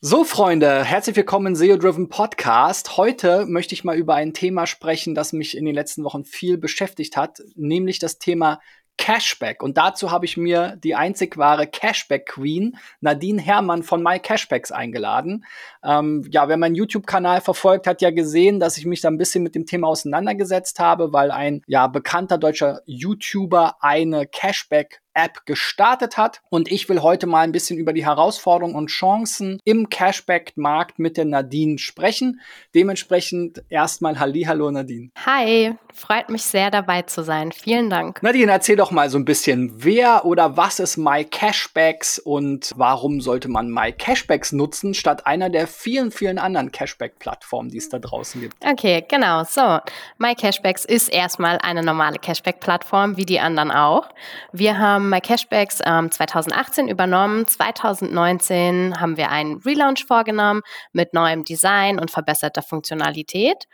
So, Freunde, herzlich willkommen im SEO-Driven Podcast. Heute möchte ich mal über ein Thema sprechen, das mich in den letzten Wochen viel beschäftigt hat, nämlich das Thema Cashback. Und dazu habe ich mir die einzig wahre Cashback Queen, Nadine Herrmann von My Cashbacks eingeladen. Ähm, ja, wer meinen YouTube-Kanal verfolgt, hat ja gesehen, dass ich mich da ein bisschen mit dem Thema auseinandergesetzt habe, weil ein ja bekannter deutscher YouTuber eine Cashback App gestartet hat. Und ich will heute mal ein bisschen über die Herausforderungen und Chancen im Cashback-Markt mit der Nadine sprechen. Dementsprechend erstmal Hallihallo Nadine. Hi, freut mich sehr dabei zu sein. Vielen Dank. Nadine, erzähl doch mal so ein bisschen, wer oder was ist My Cashbacks und warum sollte man My Cashbacks nutzen statt einer der vielen, vielen anderen Cashback-Plattformen, die es da draußen gibt? Okay, genau. So, My Cashbacks ist erstmal eine normale Cashback-Plattform, wie die anderen auch. Wir haben My Cashbacks ähm, 2018 übernommen. 2019 haben wir einen Relaunch vorgenommen mit neuem Design und verbesserter Funktionalität.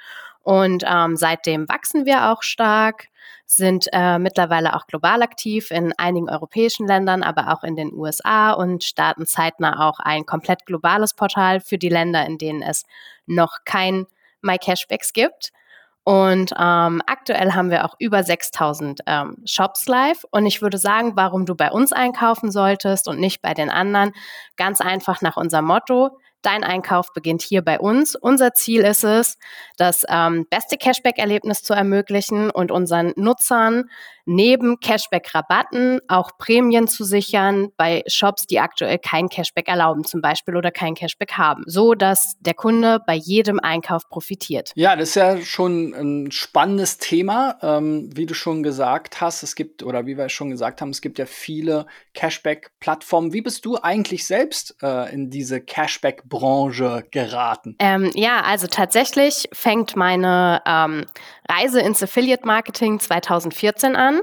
Und ähm, seitdem wachsen wir auch stark, sind äh, mittlerweile auch global aktiv in einigen europäischen Ländern, aber auch in den USA und starten zeitnah auch ein komplett globales Portal für die Länder, in denen es noch kein My Cashbacks gibt. Und ähm, aktuell haben wir auch über 6000 ähm, Shops live. Und ich würde sagen, warum du bei uns einkaufen solltest und nicht bei den anderen, ganz einfach nach unserem Motto, Dein Einkauf beginnt hier bei uns. Unser Ziel ist es, das ähm, beste Cashback-Erlebnis zu ermöglichen und unseren Nutzern neben Cashback-Rabatten auch Prämien zu sichern bei Shops, die aktuell kein Cashback erlauben zum Beispiel oder kein Cashback haben, so dass der Kunde bei jedem Einkauf profitiert. Ja, das ist ja schon ein spannendes Thema, ähm, wie du schon gesagt hast. Es gibt oder wie wir schon gesagt haben, es gibt ja viele Cashback-Plattformen. Wie bist du eigentlich selbst äh, in diese Cashback-Branche geraten? Ähm, ja, also tatsächlich fängt meine ähm, Reise ins Affiliate Marketing 2014 an.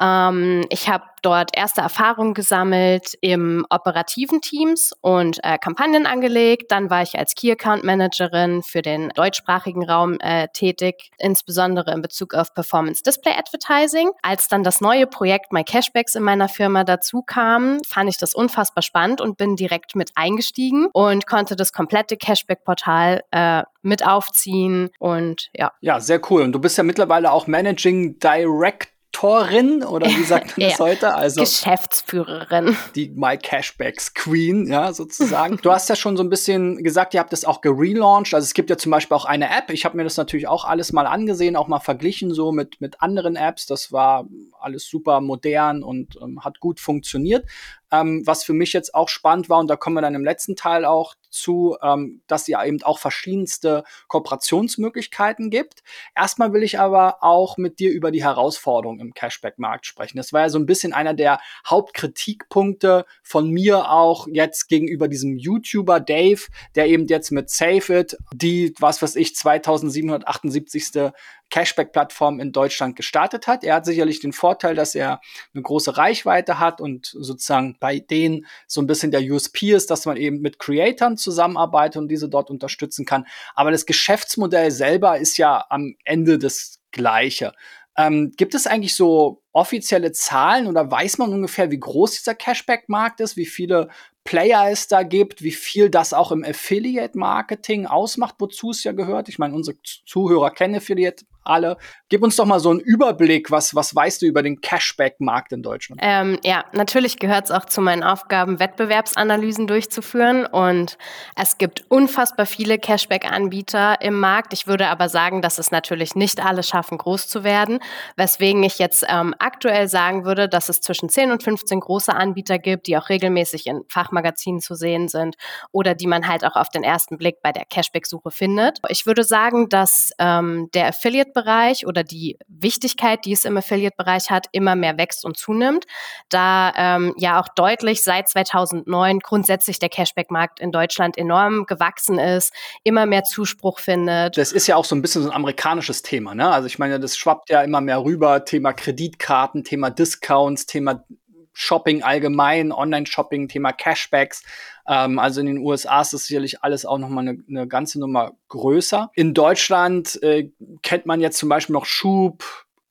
Ähm, ich habe dort erste Erfahrungen gesammelt im operativen Teams und äh, Kampagnen angelegt. Dann war ich als Key Account Managerin für den deutschsprachigen Raum äh, tätig, insbesondere in Bezug auf Performance Display Advertising. Als dann das neue Projekt My Cashbacks in meiner Firma dazu kam, fand ich das unfassbar spannend und bin direkt mit eingestiegen und konnte das komplette Cashback-Portal äh, mit aufziehen und ja. Ja, sehr cool. Und du bist ja mittlerweile auch Managing Director Direktorin oder wie sagt man das ja, heute? Also Geschäftsführerin. Die My Cashbacks Queen, ja, sozusagen. du hast ja schon so ein bisschen gesagt, ihr habt das auch gelauncht. Also es gibt ja zum Beispiel auch eine App. Ich habe mir das natürlich auch alles mal angesehen, auch mal verglichen so mit, mit anderen Apps. Das war alles super modern und ähm, hat gut funktioniert. Ähm, was für mich jetzt auch spannend war, und da kommen wir dann im letzten Teil auch zu, ähm, dass es ja eben auch verschiedenste Kooperationsmöglichkeiten gibt. Erstmal will ich aber auch mit dir über die Herausforderungen im Cashback-Markt sprechen. Das war ja so ein bisschen einer der Hauptkritikpunkte von mir auch jetzt gegenüber diesem YouTuber Dave, der eben jetzt mit Save It die, was weiß ich, 2778. Cashback-Plattform in Deutschland gestartet hat. Er hat sicherlich den Vorteil, dass er eine große Reichweite hat und sozusagen bei denen so ein bisschen der USP ist, dass man eben mit Creatoren zusammenarbeitet und diese dort unterstützen kann. Aber das Geschäftsmodell selber ist ja am Ende das gleiche. Ähm, gibt es eigentlich so offizielle Zahlen oder weiß man ungefähr, wie groß dieser Cashback-Markt ist, wie viele Player es da gibt, wie viel das auch im Affiliate-Marketing ausmacht, wozu es ja gehört. Ich meine, unsere Zuhörer kennen Affiliate alle. Gib uns doch mal so einen Überblick, was, was weißt du über den Cashback-Markt in Deutschland? Ähm, ja, natürlich gehört es auch zu meinen Aufgaben, Wettbewerbsanalysen durchzuführen. Und es gibt unfassbar viele Cashback-Anbieter im Markt. Ich würde aber sagen, dass es natürlich nicht alle schaffen, groß zu werden. Weswegen ich jetzt ähm, aktuell sagen würde, dass es zwischen 10 und 15 große Anbieter gibt, die auch regelmäßig in Fachmagazinen zu sehen sind oder die man halt auch auf den ersten Blick bei der Cashback-Suche findet. Ich würde sagen, dass ähm, der Affiliate Affiliate-Bereich oder die Wichtigkeit, die es im Affiliate-Bereich hat, immer mehr wächst und zunimmt, da ähm, ja auch deutlich seit 2009 grundsätzlich der Cashback-Markt in Deutschland enorm gewachsen ist, immer mehr Zuspruch findet. Das ist ja auch so ein bisschen so ein amerikanisches Thema, ne? Also ich meine, das schwappt ja immer mehr rüber, Thema Kreditkarten, Thema Discounts, Thema Shopping allgemein, Online-Shopping, Thema Cashbacks. Ähm, also in den USA ist das sicherlich alles auch nochmal eine, eine ganze Nummer größer. In Deutschland äh, kennt man jetzt zum Beispiel noch Schub,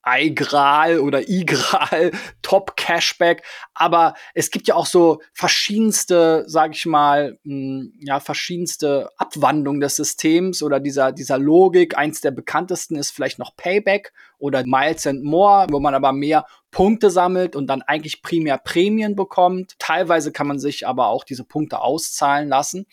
Eigral oder Igral, Top Cashback. Aber es gibt ja auch so verschiedenste, sag ich mal, mh, hm, ja, verschiedenste Abwandlungen des Systems oder dieser, dieser Logik. Eins der bekanntesten ist vielleicht noch Payback oder Miles and More, wo man aber mehr Punkte sammelt und dann eigentlich primär Prämien bekommt. Teilweise kann man sich aber auch diese Punkte auszahlen lassen.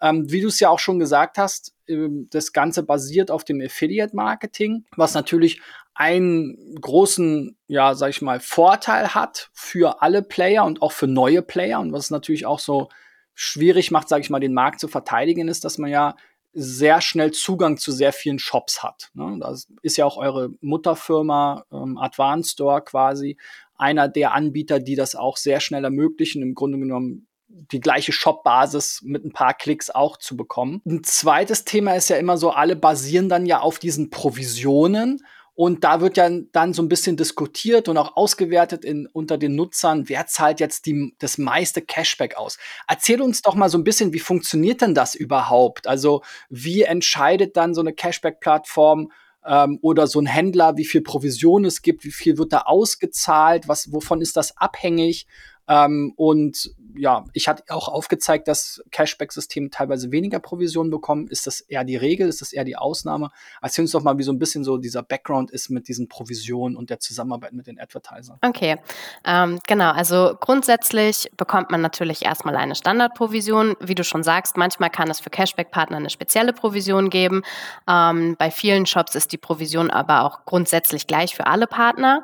Ähm, wie du es ja auch schon gesagt hast, äh, das Ganze basiert auf dem Affiliate-Marketing, was natürlich einen großen, ja, sag ich mal, Vorteil hat für alle Player und auch für neue Player und was natürlich auch so schwierig macht, sag ich mal, den Markt zu verteidigen, ist, dass man ja sehr schnell Zugang zu sehr vielen Shops hat. Ne? Das ist ja auch eure Mutterfirma, ähm, Advanced Store quasi, einer der Anbieter, die das auch sehr schnell ermöglichen. Im Grunde genommen die gleiche Shop-Basis mit ein paar Klicks auch zu bekommen. Ein zweites Thema ist ja immer so, alle basieren dann ja auf diesen Provisionen. Und da wird ja dann so ein bisschen diskutiert und auch ausgewertet in, unter den Nutzern, wer zahlt jetzt die, das meiste Cashback aus. Erzähl uns doch mal so ein bisschen, wie funktioniert denn das überhaupt? Also wie entscheidet dann so eine Cashback-Plattform ähm, oder so ein Händler, wie viel Provision es gibt, wie viel wird da ausgezahlt, was, wovon ist das abhängig? Ähm, und ja, ich hatte auch aufgezeigt, dass Cashback-Systeme teilweise weniger Provisionen bekommen. Ist das eher die Regel? Ist das eher die Ausnahme? Erzähl uns doch mal, wie so ein bisschen so dieser Background ist mit diesen Provisionen und der Zusammenarbeit mit den Advertisern. Okay, ähm, genau. Also grundsätzlich bekommt man natürlich erstmal eine Standardprovision. Wie du schon sagst, manchmal kann es für Cashback-Partner eine spezielle Provision geben. Ähm, bei vielen Shops ist die Provision aber auch grundsätzlich gleich für alle Partner.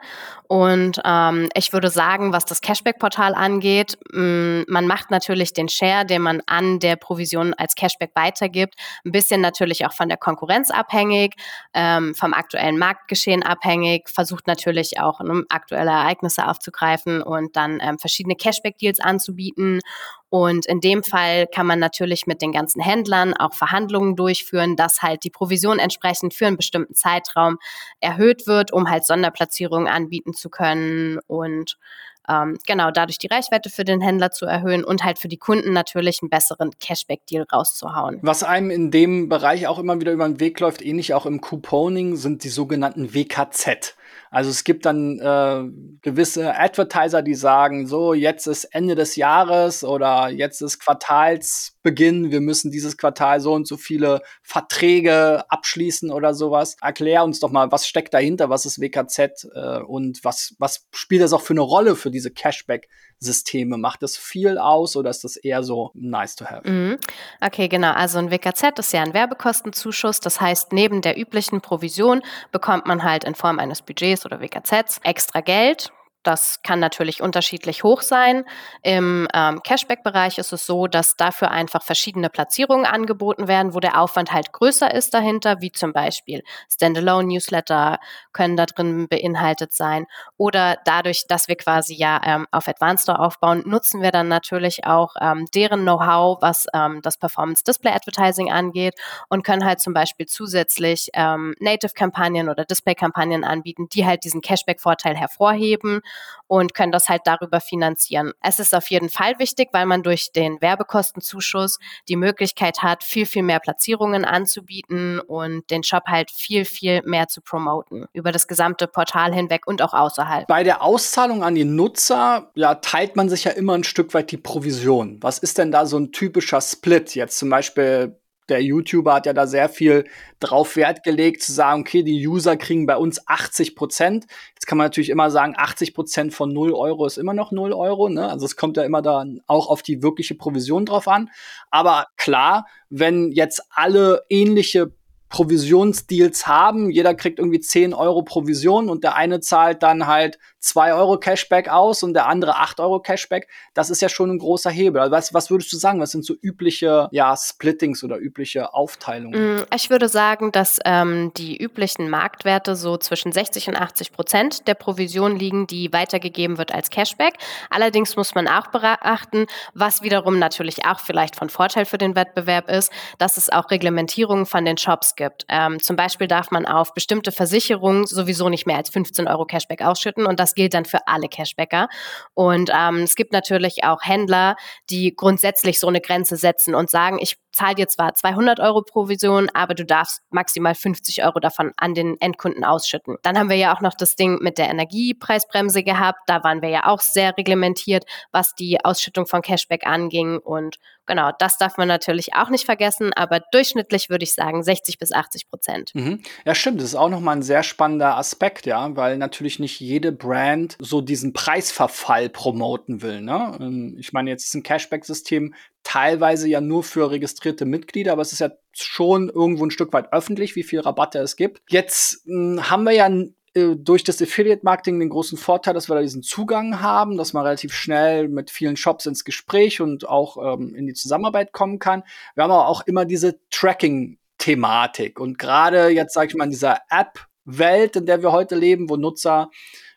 Und ähm, ich würde sagen, was das Cashback-Portal angeht, mh, mm, man macht natürlich den Share, den man an der Provision als Cashback weitergibt, ein bisschen natürlich auch von der Konkurrenz abhängig, ähm, vom aktuellen Marktgeschehen abhängig, versucht natürlich auch um, aktuelle Ereignisse aufzugreifen und dann ähm, verschiedene Cashback-Deals anzubieten. Und in dem Fall kann man natürlich mit den ganzen Händlern auch Verhandlungen durchführen, dass halt die Provision entsprechend für einen bestimmten Zeitraum erhöht wird, um halt Sonderplatzierungen anbieten zu können. Und ähm, genau dadurch die Reichweite für den Händler zu erhöhen und halt für die Kunden natürlich einen besseren Cashback-Deal rauszuhauen. Was einem in dem Bereich auch immer wieder über den Weg läuft, ähnlich auch im Couponing, sind die sogenannten WKZ. Also es gibt dann äh, gewisse Advertiser, die sagen, so, jetzt ist Ende des Jahres oder jetzt ist Quartalsbeginn, wir müssen dieses Quartal so und so viele Verträge abschließen oder sowas. Erklär uns doch mal, was steckt dahinter, was ist WKZ äh, und was, was spielt das auch für eine Rolle für diese Cashback? Systeme? Macht das viel aus oder ist das eher so nice to have? Mhm. Okay, genau. Also ein WKZ ist ja ein Werbekostenzuschuss. Das heißt, neben der üblichen Provision bekommt man halt in Form eines Budgets oder WKZs extra Geld das kann natürlich unterschiedlich hoch sein. Im ähm, Cashback-Bereich ist es so, dass dafür einfach verschiedene Platzierungen angeboten werden, wo der Aufwand halt größer ist dahinter, wie zum Beispiel Standalone-Newsletter können da drin beinhaltet sein. Oder dadurch, dass wir quasi ja ähm, auf Advanced Store aufbauen, nutzen wir dann natürlich auch ähm, deren Know-how, was ähm, das Performance Display Advertising angeht und können halt zum Beispiel zusätzlich ähm, Native-Kampagnen oder Display-Kampagnen anbieten, die halt diesen Cashback-Vorteil hervorheben und können das halt darüber finanzieren. Es ist auf jeden Fall wichtig, weil man durch den Werbekostenzuschuss die Möglichkeit hat, viel, viel mehr Platzierungen anzubieten und den Shop halt viel, viel mehr zu promoten über das gesamte Portal hinweg und auch außerhalb. Bei der Auszahlung an die Nutzer, ja, teilt man sich ja immer ein Stück weit die Provision. Was ist denn da so ein typischer Split? Jetzt zum Beispiel der YouTuber hat ja da sehr viel drauf Wert gelegt, zu sagen, okay, die User kriegen bei uns 80 Prozent. Jetzt kann man natürlich immer sagen, 80 Prozent von 0 Euro ist immer noch 0 Euro. Ne? Also es kommt ja immer dann auch auf die wirkliche Provision drauf an. Aber klar, wenn jetzt alle ähnliche Provisionsdeals haben. Jeder kriegt irgendwie 10 Euro Provision und der eine zahlt dann halt 2 Euro Cashback aus und der andere 8 Euro Cashback. Das ist ja schon ein großer Hebel. Also was, was würdest du sagen? Was sind so übliche ja, Splittings oder übliche Aufteilungen? Mm, ich würde sagen, dass ähm, die üblichen Marktwerte so zwischen 60 und 80 Prozent der Provision liegen, die weitergegeben wird als Cashback. Allerdings muss man auch beachten, was wiederum natürlich auch vielleicht von Vorteil für den Wettbewerb ist, dass es auch Reglementierungen von den Shops ausgibt. Ähm, zum Beispiel darf man auf bestimmte Versicherungen sowieso nicht mehr als 15 Euro Cashback ausschütten und das gilt dann für alle Cashbacker. Und ähm, es gibt natürlich auch Händler, die grundsätzlich so eine Grenze setzen und sagen, ich zahle dir zwar 200 Euro Provision, aber du darfst maximal 50 Euro davon an den Endkunden ausschütten. Dann haben wir ja auch noch das Ding mit der Energiepreisbremse gehabt. Da waren wir ja auch sehr reglementiert, was die Ausschüttung von Cashback anging. Und genau, das darf man natürlich auch nicht vergessen, aber durchschnittlich würde ich sagen 60 bis 80 Prozent. Mhm. Ja, stimmt. Das ist auch nochmal ein sehr spannender Aspekt, ja, weil natürlich nicht jede Brand so diesen Preisverfall promoten will. Ne? Ähm, ich meine, jetzt ist ein Cashback-System teilweise ja nur für registrierte Mitglieder, aber es ist ja schon irgendwo ein Stück weit öffentlich, wie viel Rabatte es gibt. Jetzt mh, hm, haben wir ja durch das Affiliate-Marketing den großen Vorteil, dass wir da diesen Zugang haben, dass man relativ schnell mit vielen Shops ins Gespräch und auch ähm, in die Zusammenarbeit kommen kann. Wir haben aber auch immer diese Tracking-Thematik. Und gerade jetzt, sage ich mal, in dieser App-Welt, in der wir heute leben, wo Nutzer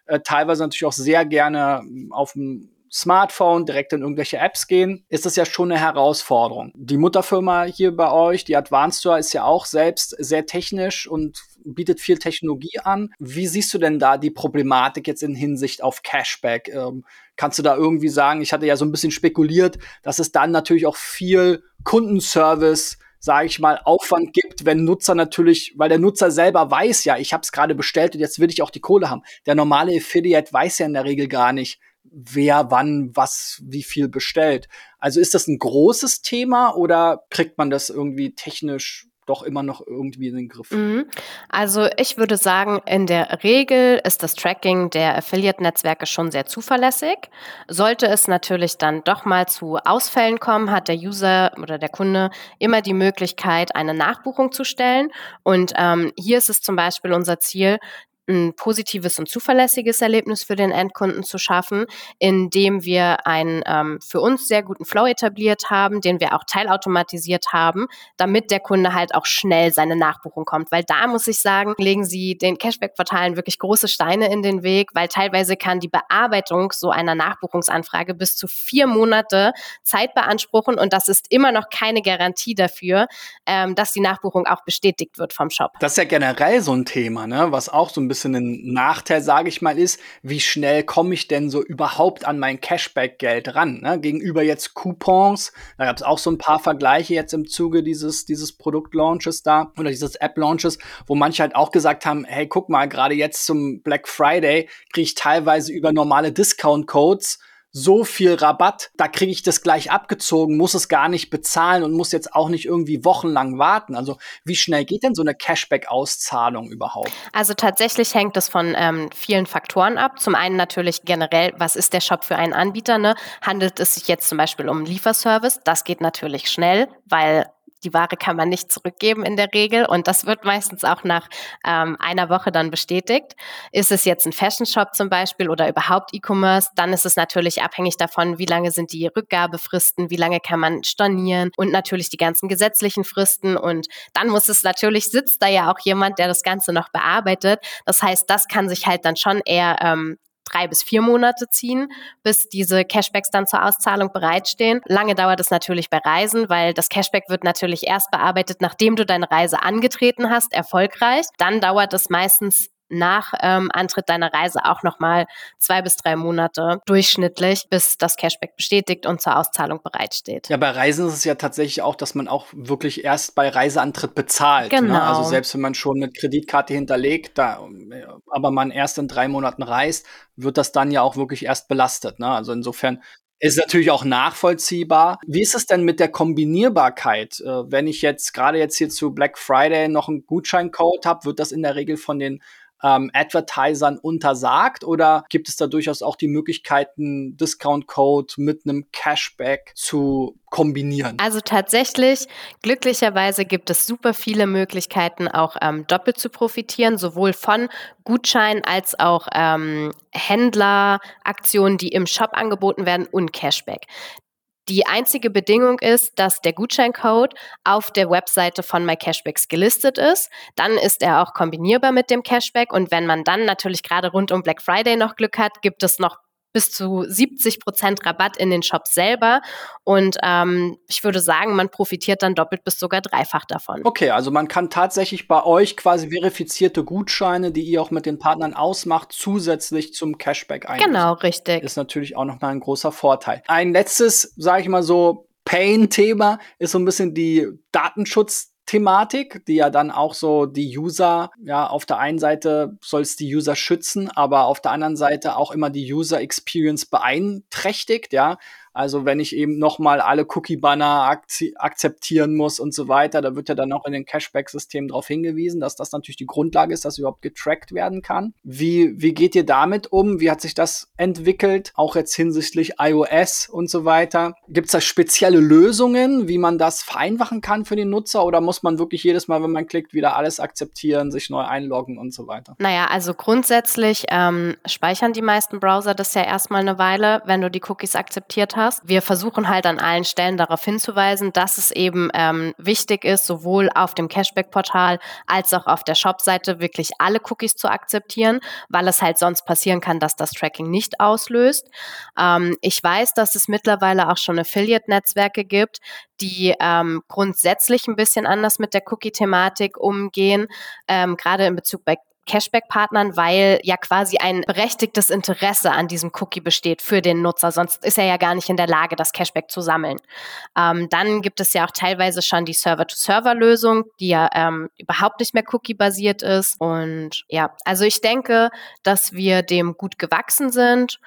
äh, teilweise natürlich auch sehr gerne hm, auf dem Smartphone direkt in irgendwelche Apps gehen, ist das ja schon eine Herausforderung. Die Mutterfirma hier bei euch, die Advanced Store, ist ja auch selbst sehr technisch und bietet viel Technologie an. Wie siehst du denn da die Problematik jetzt in Hinsicht auf Cashback? Ähm, kannst du da irgendwie sagen, ich hatte ja so ein bisschen spekuliert, dass es dann natürlich auch viel Kundenservice sage ich mal, Aufwand gibt, wenn Nutzer natürlich, weil der Nutzer selber weiß ja, ich habe es gerade bestellt und jetzt will ich auch die Kohle haben. Der normale Affiliate weiß ja in der Regel gar nicht, wer wann was wie viel bestellt. Also ist das ein großes Thema oder kriegt man das irgendwie technisch doch immer noch irgendwie in den Griff? Mhm. Also ich würde sagen, in der Regel ist das Tracking der Affiliate-Netzwerke schon sehr zuverlässig. Sollte es natürlich dann doch mal zu Ausfällen kommen, hat der User oder der Kunde immer die Möglichkeit, eine Nachbuchung zu stellen. Und ähm, hier ist es zum Beispiel unser Ziel, ein positives und zuverlässiges Erlebnis für den Endkunden zu schaffen, indem wir einen ähm, für uns sehr guten Flow etabliert haben, den wir auch teilautomatisiert haben, damit der Kunde halt auch schnell seine Nachbuchung kommt. Weil da muss ich sagen, legen Sie den Cashback-Portalen wirklich große Steine in den Weg, weil teilweise kann die Bearbeitung so einer Nachbuchungsanfrage bis zu vier Monate Zeit beanspruchen und das ist immer noch keine Garantie dafür, ähm, dass die Nachbuchung auch bestätigt wird vom Shop. Das ist ja generell so ein Thema, ne? was auch so ein bisschen bisschen ein Nachteil, sage ich mal, ist, wie schnell komme ich denn so überhaupt an mein Cashback-Geld ran? Ne? Gegenüber jetzt Coupons, da gab es auch so ein paar Vergleiche jetzt im Zuge dieses, dieses Produktlaunches da oder dieses App-Launches, wo manche halt auch gesagt haben, hey, guck mal, gerade jetzt zum Black Friday kriege ich teilweise über normale Discount-Codes so viel Rabatt, da kriege ich das gleich abgezogen, muss es gar nicht bezahlen und muss jetzt auch nicht irgendwie wochenlang warten. Also wie schnell geht denn so eine Cashback-Auszahlung überhaupt? Also tatsächlich hängt es von ähm, vielen Faktoren ab. Zum einen natürlich generell, was ist der Shop für einen Anbieter? Ne? Handelt es sich jetzt zum Beispiel um Lieferservice? Das geht natürlich schnell, weil die Ware kann man nicht zurückgeben in der Regel und das wird meistens auch nach ähm, einer Woche dann bestätigt. Ist es jetzt ein Fashion Shop zum Beispiel oder überhaupt E-Commerce, dann ist es natürlich abhängig davon, wie lange sind die Rückgabefristen, wie lange kann man stornieren und natürlich die ganzen gesetzlichen Fristen und dann muss es natürlich, sitzt da ja auch jemand, der das Ganze noch bearbeitet. Das heißt, das kann sich halt dann schon eher ähm, drei bis vier Monate ziehen, bis diese Cashbacks dann zur Auszahlung bereitstehen. Lange dauert es natürlich bei Reisen, weil das Cashback wird natürlich erst bearbeitet, nachdem du deine Reise angetreten hast, erfolgreich. Dann dauert es meistens nach ähm, Antritt deiner Reise auch nochmal zwei bis drei Monate durchschnittlich, bis das Cashback bestätigt und zur Auszahlung bereitsteht. Ja, bei Reisen ist es ja tatsächlich auch, dass man auch wirklich erst bei Reiseantritt bezahlt. Genau. Ne? Also selbst wenn man schon eine Kreditkarte hinterlegt, da, aber man erst in drei Monaten reist, wird das dann ja auch wirklich erst belastet. Ne? Also insofern ist natürlich auch nachvollziehbar. Wie ist es denn mit der Kombinierbarkeit? Äh, wenn ich jetzt gerade jetzt hier zu Black Friday noch einen Gutscheincode habe, wird das in der Regel von den ähm, Advertisern untersagt oder gibt es da durchaus auch die Möglichkeiten, Discount Code mit einem Cashback zu kombinieren? Also tatsächlich, glücklicherweise gibt es super viele Möglichkeiten, auch ähm, doppelt zu profitieren, sowohl von Gutscheinen als auch ähm, Händleraktionen, die im Shop angeboten werden und Cashback. Die einzige Bedingung ist, dass der Gutscheincode auf der Webseite von MyCashbacks gelistet ist. Dann ist er auch kombinierbar mit dem Cashback. Und wenn man dann natürlich gerade rund um Black Friday noch Glück hat, gibt es noch bis zu 70 Prozent Rabatt in den Shops selber. Und ähm, ich würde sagen, man profitiert dann doppelt bis sogar dreifach davon. Okay, also man kann tatsächlich bei euch quasi verifizierte Gutscheine, die ihr auch mit den Partnern ausmacht, zusätzlich zum Cashback einlösen. Genau, richtig. Ist natürlich auch nochmal ein großer Vorteil. Ein letztes, sage ich mal so, Pain-Thema ist so ein bisschen die Datenschutz Thematik, die ja dann auch so die User, ja, auf der einen Seite soll es die User schützen, aber auf der anderen Seite auch immer die User Experience beeinträchtigt, ja. Also wenn ich eben nochmal alle Cookie-Banner akzeptieren muss und so weiter, da wird ja dann auch in den Cashback-Systemen darauf hingewiesen, dass das natürlich die Grundlage ist, dass überhaupt getrackt werden kann. Wie, wie geht ihr damit um? Wie hat sich das entwickelt? Auch jetzt hinsichtlich iOS und so weiter. Gibt es da spezielle Lösungen, wie man das vereinfachen kann für den Nutzer oder muss man wirklich jedes Mal, wenn man klickt, wieder alles akzeptieren, sich neu einloggen und so weiter? Naja, also grundsätzlich ähm, speichern die meisten Browser das ja erstmal eine Weile, wenn du die Cookies akzeptiert hast hast. Wir versuchen halt an allen Stellen darauf hinzuweisen, dass es eben ähm, wichtig ist, sowohl auf dem Cashback-Portal als auch auf der Shop-Seite wirklich alle Cookies zu akzeptieren, weil es halt sonst passieren kann, dass das Tracking nicht auslöst. Ähm, ich weiß, dass es mittlerweile auch schon Affiliate-Netzwerke gibt, die ähm, grundsätzlich ein bisschen anders mit der Cookie-Thematik umgehen, ähm, gerade in Bezug bei Cashback-Partnern, weil ja quasi ein berechtigtes Interesse an diesem Cookie besteht für den Nutzer. Sonst ist er ja gar nicht in der Lage, das Cashback zu sammeln. Ähm, dann gibt es ja auch teilweise schon die Server-to-Server-Lösung, die ja ähm, überhaupt nicht mehr Cookie-basiert ist. Und ja, also ich denke, dass wir dem gut gewachsen sind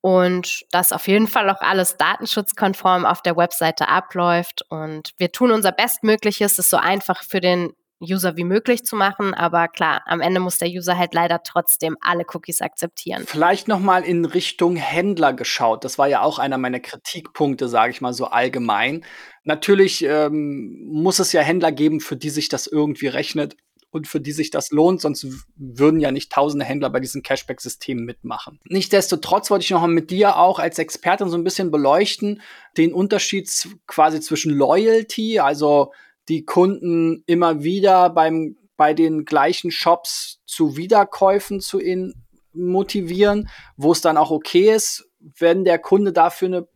und dass auf jeden Fall auch alles datenschutzkonform auf der Webseite abläuft. Und wir tun unser Bestmögliches, es so einfach für den User wie möglich zu machen. Aber klar, am Ende muss der User halt leider trotzdem alle Cookies akzeptieren. Vielleicht nochmal in Richtung Händler geschaut. Das war ja auch einer meiner Kritikpunkte, sage ich mal so allgemein. Natürlich ähm, muss es ja Händler geben, für die sich das irgendwie rechnet und für die sich das lohnt, sonst würden ja nicht tausende Händler bei diesen Cashback-Systemen mitmachen. Nichtsdestotrotz wollte ich noch mit dir auch als Expertin so ein bisschen beleuchten, den Unterschied quasi zwischen Loyalty, also die Kunden immer wieder beim, bei den gleichen Shops zu Wiederkäufen zu in, motivieren, wo es dann auch okay ist, wenn der Kunde dafür eine,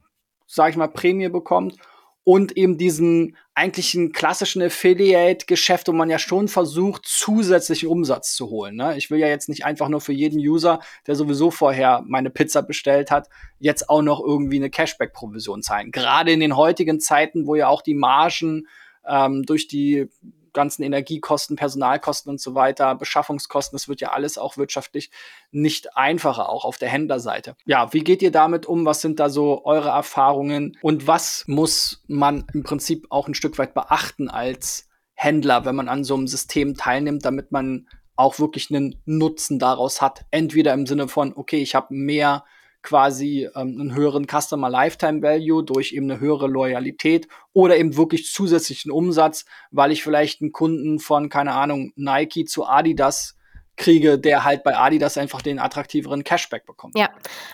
sag ich mal, Prämie bekommt und eben diesen eigentlichen klassischen Affiliate-Geschäft, wo man ja schon versucht, zusätzlichen Umsatz zu holen. Ne? Ich will ja jetzt nicht einfach nur für jeden User, der sowieso vorher meine Pizza bestellt hat, jetzt auch noch irgendwie eine Cashback-Provision zahlen. Gerade in den heutigen Zeiten, wo ja auch die Margen ähm, durch die ganzen Energiekosten, Personalkosten und so weiter, Beschaffungskosten, das wird ja alles auch wirtschaftlich nicht einfacher, auch auf der Händlerseite. Ja, wie geht ihr damit um? Was sind da so eure Erfahrungen? Und was muss man im Prinzip auch ein Stück weit beachten als Händler, wenn man an so einem System teilnimmt, damit man auch wirklich einen Nutzen daraus hat? Entweder im Sinne von, okay, ich habe mehr quasi ähm, einen höheren Customer Lifetime Value durch eben eine höhere Loyalität oder eben wirklich zusätzlichen Umsatz, weil ich vielleicht einen Kunden von, keine Ahnung, Nike zu Adidas kriege, der halt bei Adidas einfach den attraktiveren Cashback bekommt. Ja,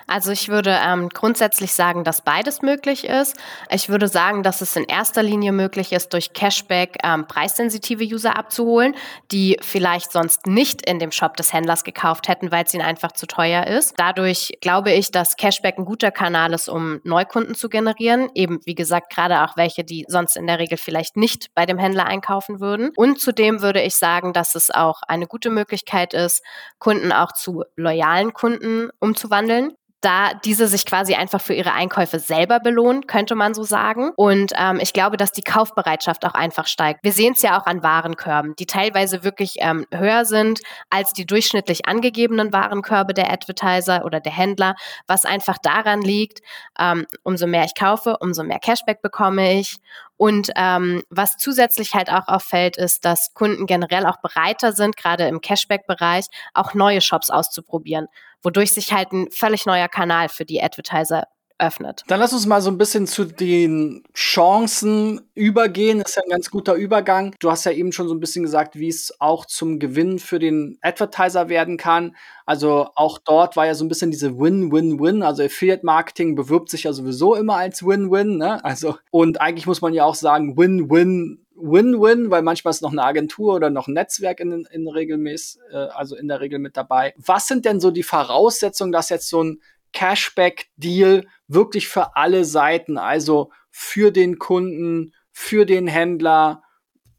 also ich würde ähm, grundsätzlich sagen, dass beides möglich ist. Ich würde sagen, dass es in erster Linie möglich ist, durch Cashback ähm, preissensitive User abzuholen, die vielleicht sonst nicht in dem Shop des Händlers gekauft hätten, weil es ihnen einfach zu teuer ist. Dadurch glaube ich, dass Cashback ein guter Kanal ist, um Neukunden zu generieren. Eben, wie gesagt, gerade auch welche, die sonst in der Regel vielleicht nicht bei dem Händler einkaufen würden. Und zudem würde ich sagen, dass es auch eine gute Möglichkeit ist, Kunden auch zu loyalen Kunden umzuwandeln da diese sich quasi einfach für ihre Einkäufe selber belohnen, könnte man so sagen. Und ähm, ich glaube, dass die Kaufbereitschaft auch einfach steigt. Wir sehen es ja auch an Warenkörben, die teilweise wirklich ähm, höher sind als die durchschnittlich angegebenen Warenkörbe der Advertiser oder der Händler, was einfach daran liegt, ähm, umso mehr ich kaufe, umso mehr Cashback bekomme ich. Und ähm, was zusätzlich halt auch auffällt, ist, dass Kunden generell auch bereiter sind, gerade im Cashback-Bereich, auch neue Shops auszuprobieren wodurch sich halt ein völlig neuer Kanal für die Advertiser öffnet. Dann lass uns mal so ein bisschen zu den Chancen übergehen. Das ist ja ein ganz guter Übergang. Du hast ja eben schon so ein bisschen gesagt, wie es auch zum Gewinn für den Advertiser werden kann. Also auch dort war ja so ein bisschen diese Win-Win-Win. Also Affiliate Marketing bewirbt sich ja sowieso immer als Win-Win. Ne? Also und eigentlich muss man ja auch sagen Win-Win Win-Win, weil manchmal ist noch eine Agentur oder noch ein Netzwerk in, in regelmäßig, äh, also in der Regel mit dabei. Was sind denn so die Voraussetzungen, dass jetzt so ein Cashback-Deal wirklich für alle Seiten, also für den Kunden, für den Händler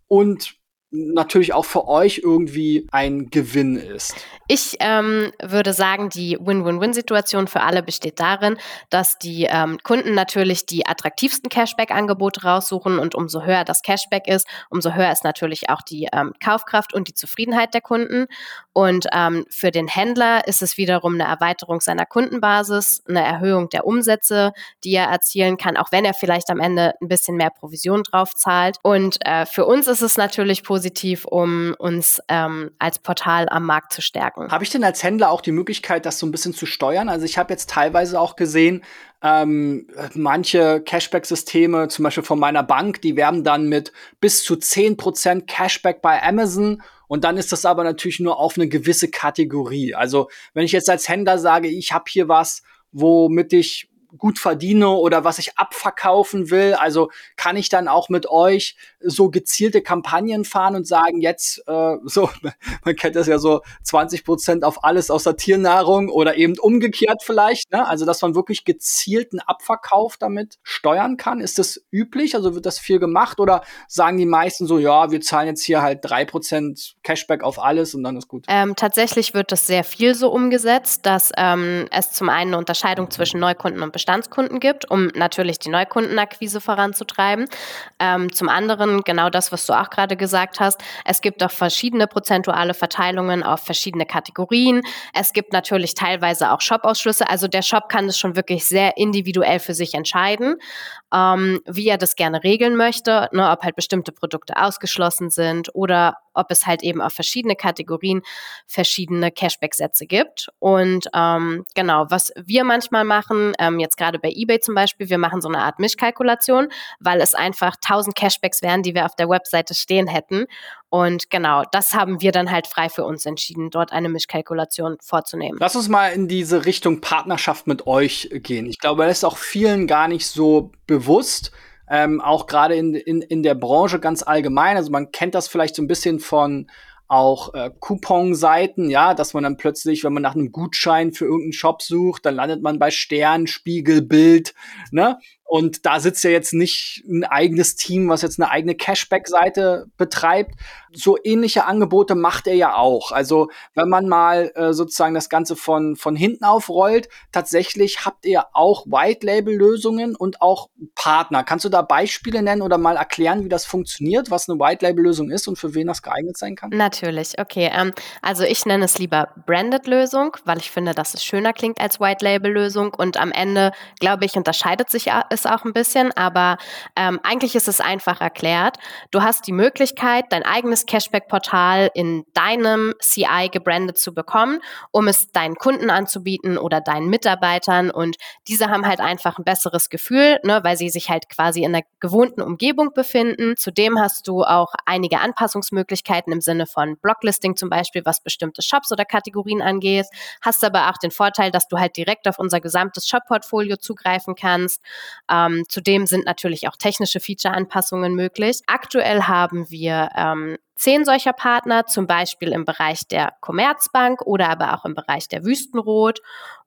und natürlich auch für euch irgendwie ein Gewinn ist. Ich ähm, würde sagen, die Win-Win-Win-Situation für alle besteht darin, dass die ähm, Kunden natürlich die attraktivsten Cashback-Angebote raussuchen und umso höher das Cashback ist, umso höher ist natürlich auch die ähm, Kaufkraft und die Zufriedenheit der Kunden. Und ähm, für den Händler ist es wiederum eine Erweiterung seiner Kundenbasis, eine Erhöhung der Umsätze, die er erzielen kann, auch wenn er vielleicht am Ende ein bisschen mehr Provision drauf zahlt. Und äh, für uns ist es natürlich positiv, um uns ähm, als Portal am Markt zu stärken. Habe ich denn als Händler auch die Möglichkeit, das so ein bisschen zu steuern? Also ich habe jetzt teilweise auch gesehen, ähm, manche Cashback-Systeme, zum Beispiel von meiner Bank, die werben dann mit bis zu 10% Cashback bei Amazon. Und dann ist das aber natürlich nur auf eine gewisse Kategorie. Also wenn ich jetzt als Händler sage, ich habe hier was, womit ich gut verdiene oder was ich abverkaufen will. Also kann ich dann auch mit euch so gezielte Kampagnen fahren und sagen, jetzt äh, so, man kennt das ja so 20 Prozent auf alles außer Tiernahrung oder eben umgekehrt vielleicht. Ne? Also dass man wirklich gezielten Abverkauf damit steuern kann. Ist das üblich? Also wird das viel gemacht oder sagen die meisten so, ja, wir zahlen jetzt hier halt drei Prozent Cashback auf alles und dann ist gut? Ähm, tatsächlich wird das sehr viel so umgesetzt, dass ähm, es zum einen eine Unterscheidung zwischen Neukunden und Bestandskunden gibt, um natürlich die Neukundenakquise voranzutreiben. Ähm, zum anderen genau das, was du auch gerade gesagt hast. Es gibt auch verschiedene prozentuale Verteilungen auf verschiedene Kategorien. Es gibt natürlich teilweise auch Shop-Ausschlüsse. Also der Shop kann es schon wirklich sehr individuell für sich entscheiden, ähm, wie er das gerne regeln möchte, ne, ob halt bestimmte Produkte ausgeschlossen sind oder ob es halt eben auf verschiedene Kategorien verschiedene Cashback-Sätze gibt. Und ähm, genau, was wir manchmal machen, ähm, jetzt gerade bei eBay zum Beispiel, wir machen so eine Art Mischkalkulation, weil es einfach 1000 Cashbacks wären, die wir auf der Webseite stehen hätten. Und genau, das haben wir dann halt frei für uns entschieden, dort eine Mischkalkulation vorzunehmen. Lass uns mal in diese Richtung Partnerschaft mit euch gehen. Ich glaube, das ist auch vielen gar nicht so bewusst ähm, auch gerade in, in, in der Branche ganz allgemein. Also man kennt das vielleicht so ein bisschen von auch äh, Coupon-Seiten, ja, dass man dann plötzlich, wenn man nach einem Gutschein für irgendeinen Shop sucht, dann landet man bei Stern, Spiegel, Bild, ne? Und da sitzt ja jetzt nicht ein eigenes Team, was jetzt eine eigene Cashback-Seite betreibt. So ähnliche Angebote macht er ja auch. Also wenn man mal äh, sozusagen das Ganze von, von hinten aufrollt, tatsächlich habt ihr auch White-Label-Lösungen und auch Partner. Kannst du da Beispiele nennen oder mal erklären, wie das funktioniert, was eine White-Label-Lösung ist und für wen das geeignet sein kann? Natürlich, okay. Ähm, also ich nenne es lieber Branded-Lösung, weil ich finde, dass es schöner klingt als White-Label-Lösung und am Ende, glaube ich, unterscheidet sich es es auch ein bisschen, aber ähm, eigentlich ist es einfach erklärt. Du hast die Möglichkeit, dein eigenes Cashback-Portal in deinem CI gebrandet zu bekommen, um es deinen Kunden anzubieten oder deinen Mitarbeitern. Und diese haben halt einfach ein besseres Gefühl, ne, weil sie sich halt quasi in der gewohnten Umgebung befinden. Zudem hast du auch einige Anpassungsmöglichkeiten im Sinne von Blocklisting zum Beispiel, was bestimmte Shops oder Kategorien angeht. Hast aber auch den Vorteil, dass du halt direkt auf unser gesamtes Shop-Portfolio zugreifen kannst. Ähm, zudem sind natürlich auch technische Feature-Anpassungen möglich. Aktuell haben wir ähm, zehn solcher Partner, zum Beispiel im Bereich der Commerzbank oder aber auch im Bereich der Wüstenrot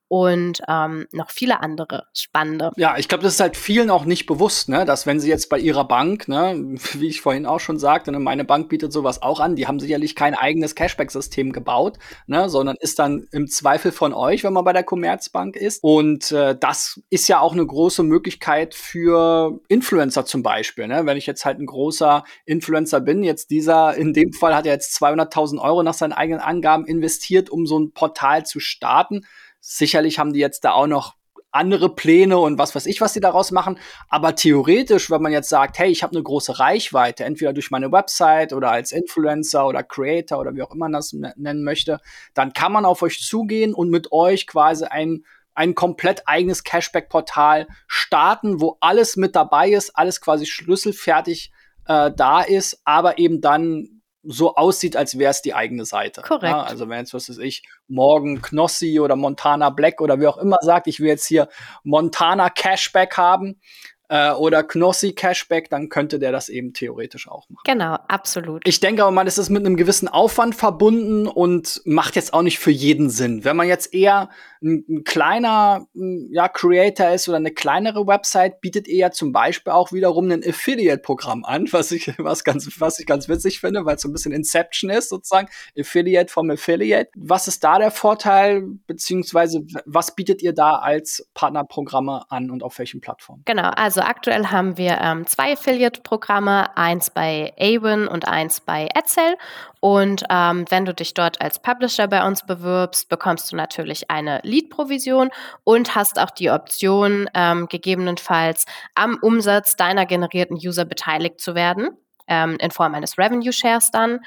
und ähm, noch viele andere spannende. Ja, ich glaube, das ist halt vielen auch nicht bewusst, ne, dass wenn sie jetzt bei ihrer Bank, ne, wie ich vorhin auch schon sagte, ne, meine Bank bietet sowas auch an, die haben sicherlich kein eigenes Cashback-System gebaut, ne, sondern ist dann im Zweifel von euch, wenn man bei der Commerzbank ist. Und äh, das ist ja auch eine große Möglichkeit für Influencer zum Beispiel. Ne? Wenn ich jetzt halt ein großer Influencer bin, jetzt dieser, in dem Fall hat er jetzt 200.000 Euro nach seinen eigenen Angaben investiert, um so ein Portal zu starten Sicherlich haben die jetzt da auch noch andere Pläne und was weiß ich, was die daraus machen. Aber theoretisch, wenn man jetzt sagt, hey, ich habe eine große Reichweite, entweder durch meine Website oder als Influencer oder Creator oder wie auch immer man das nennen möchte, dann kann man auf euch zugehen und mit euch quasi ein ein komplett eigenes Cashback-Portal starten, wo alles mit dabei ist, alles quasi schlüsselfertig äh, da ist, aber eben dann so aussieht, als wäre es die eigene Seite. Korrekt. Ja, also wenn jetzt, was weiß ich, morgen Knossi oder Montana Black oder wie auch immer sagt, ich will jetzt hier Montana Cashback haben, äh, oder Knossi Cashback, dann könnte der das eben theoretisch auch machen. Genau, absolut. Ich denke aber mal, es ist mit einem gewissen Aufwand verbunden und macht jetzt auch nicht für jeden Sinn. Wenn man jetzt eher ein, ein kleiner ja, Creator ist oder eine kleinere Website, bietet ihr ja zum Beispiel auch wiederum ein Affiliate-Programm an, was ich, was, ganz, was ich ganz witzig finde, weil es so ein bisschen Inception ist, sozusagen. Affiliate vom Affiliate. Was ist da der Vorteil, beziehungsweise was bietet ihr da als Partnerprogramme an und auf welchen Plattformen? Genau, also aktuell haben wir ähm, zwei Affiliate-Programme, eins bei Avon und eins bei Edsel. Und ähm, wenn du dich dort als Publisher bei uns bewirbst, bekommst du natürlich eine Lead-Provision und hast auch die Option, ähm, gegebenenfalls am Umsatz deiner generierten User beteiligt zu werden, ähm, in Form eines Revenue Shares dann.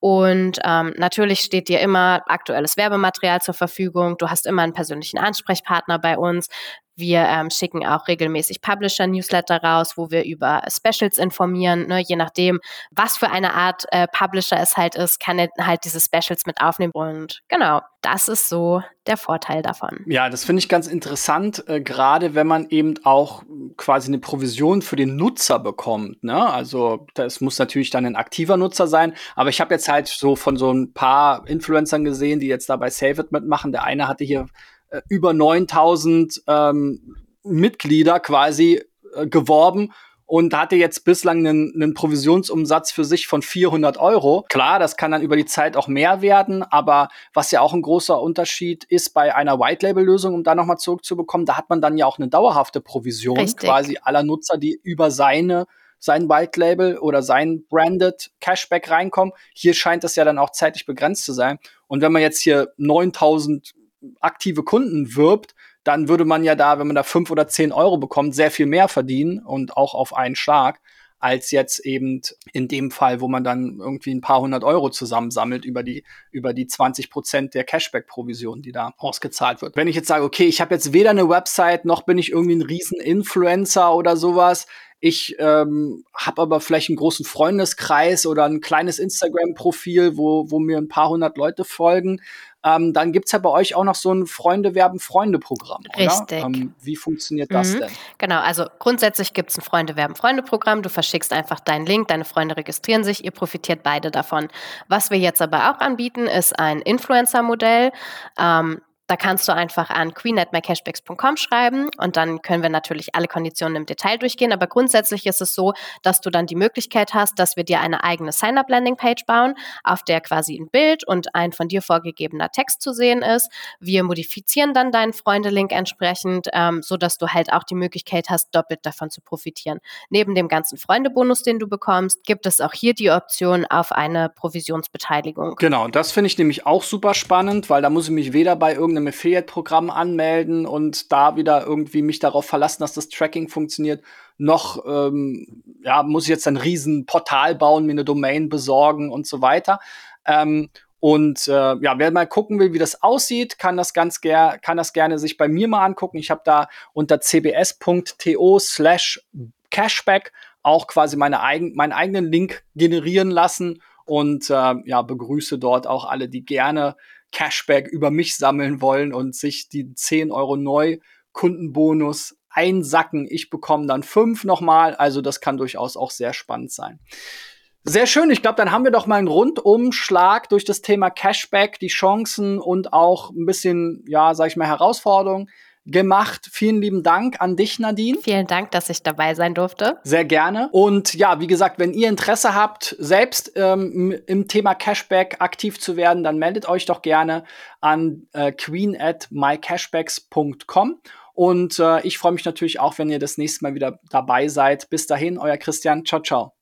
Und ähm, natürlich steht dir immer aktuelles Werbematerial zur Verfügung. Du hast immer einen persönlichen Ansprechpartner bei uns. Wir ähm, schicken auch regelmäßig Publisher-Newsletter raus, wo wir über Specials informieren. Ne? Je nachdem, was für eine Art äh, Publisher es halt ist, kann er halt diese Specials mit aufnehmen. Und genau, das ist so der Vorteil davon. Ja, das finde ich ganz interessant, äh, gerade wenn man eben auch quasi eine Provision für den Nutzer bekommt. Ne? Also das muss natürlich dann ein aktiver Nutzer sein. Aber ich habe jetzt halt so von so ein paar Influencern gesehen, die jetzt da bei Save It mitmachen. Der eine hatte hier äh, über 9000 ähm, Mitglieder quasi äh, geworben und hatte jetzt bislang einen, einen Provisionsumsatz für sich von 400 Euro. Klar, das kann dann über die Zeit auch mehr werden, aber was ja auch ein großer Unterschied ist bei einer White-Label-Lösung, um da nochmal zurückzubekommen, da hat man dann ja auch eine dauerhafte Provision Richtig. quasi aller Nutzer, die über seine sein White Label oder sein branded Cashback reinkommen. Hier scheint das ja dann auch zeitlich begrenzt zu sein. Und wenn man jetzt hier 9000 aktive Kunden wirbt, dann würde man ja da, wenn man da fünf oder zehn Euro bekommt, sehr viel mehr verdienen und auch auf einen Schlag als jetzt eben in dem Fall, wo man dann irgendwie ein paar hundert Euro zusammensammelt über die, über die 20 Prozent der Cashback-Provision, die da ausgezahlt wird. Wenn ich jetzt sage, okay, ich habe jetzt weder eine Website, noch bin ich irgendwie ein Riesen-Influencer oder sowas, ich ähm, habe aber vielleicht einen großen Freundeskreis oder ein kleines Instagram-Profil, wo, wo mir ein paar hundert Leute folgen. Ähm, dann gibt's ja bei euch auch noch so ein Freunde werben Freunde-Programm. Richtig. Ähm, wie funktioniert das mhm. denn? Genau, also grundsätzlich gibt's ein Freunde werben Freunde-Programm. Du verschickst einfach deinen Link, deine Freunde registrieren sich, ihr profitiert beide davon. Was wir jetzt aber auch anbieten, ist ein Influencer-Modell. Ähm, da kannst du einfach an queen.mycashbacks.com schreiben und dann können wir natürlich alle Konditionen im Detail durchgehen. Aber grundsätzlich ist es so, dass du dann die Möglichkeit hast, dass wir dir eine eigene Sign-up-Landing-Page bauen, auf der quasi ein Bild und ein von dir vorgegebener Text zu sehen ist. Wir modifizieren dann deinen Freunde-Link entsprechend, ähm, so dass du halt auch die Möglichkeit hast, doppelt davon zu profitieren. Neben dem ganzen Freunde-Bonus, den du bekommst, gibt es auch hier die Option auf eine Provisionsbeteiligung. Genau, das finde ich nämlich auch super spannend, weil da muss ich mich weder bei irgendeinem einem Affiliate-Programm anmelden und da wieder irgendwie mich darauf verlassen, dass das Tracking funktioniert. Noch ähm, ja, muss ich jetzt ein riesen Portal bauen, mir eine Domain besorgen und so weiter. Ähm, und äh, ja, wer mal gucken will, wie das aussieht, kann das ganz ger kann das gerne sich bei mir mal angucken. Ich habe da unter cbs.to slash cashback auch quasi meine eigen, meinen eigenen Link generieren lassen und äh, ja, begrüße dort auch alle, die gerne Cashback über mich sammeln wollen und sich die 10 Euro Neukundenbonus einsacken. Ich bekomme dann fünf nochmal. Also das kann durchaus auch sehr spannend sein. Sehr schön. Ich glaube, dann haben wir doch mal einen Rundumschlag durch das Thema Cashback, die Chancen und auch ein bisschen, ja, sag ich mal, Herausforderungen gemacht. Vielen lieben Dank an dich, Nadine. Vielen Dank, dass ich dabei sein durfte. Sehr gerne. Und ja, wie gesagt, wenn ihr Interesse habt, selbst ähm, im Thema Cashback aktiv zu werden, dann meldet euch doch gerne an äh, queen at mycashbacks.com. Und äh, ich freue mich natürlich auch, wenn ihr das nächste Mal wieder dabei seid. Bis dahin, euer Christian. Ciao, ciao.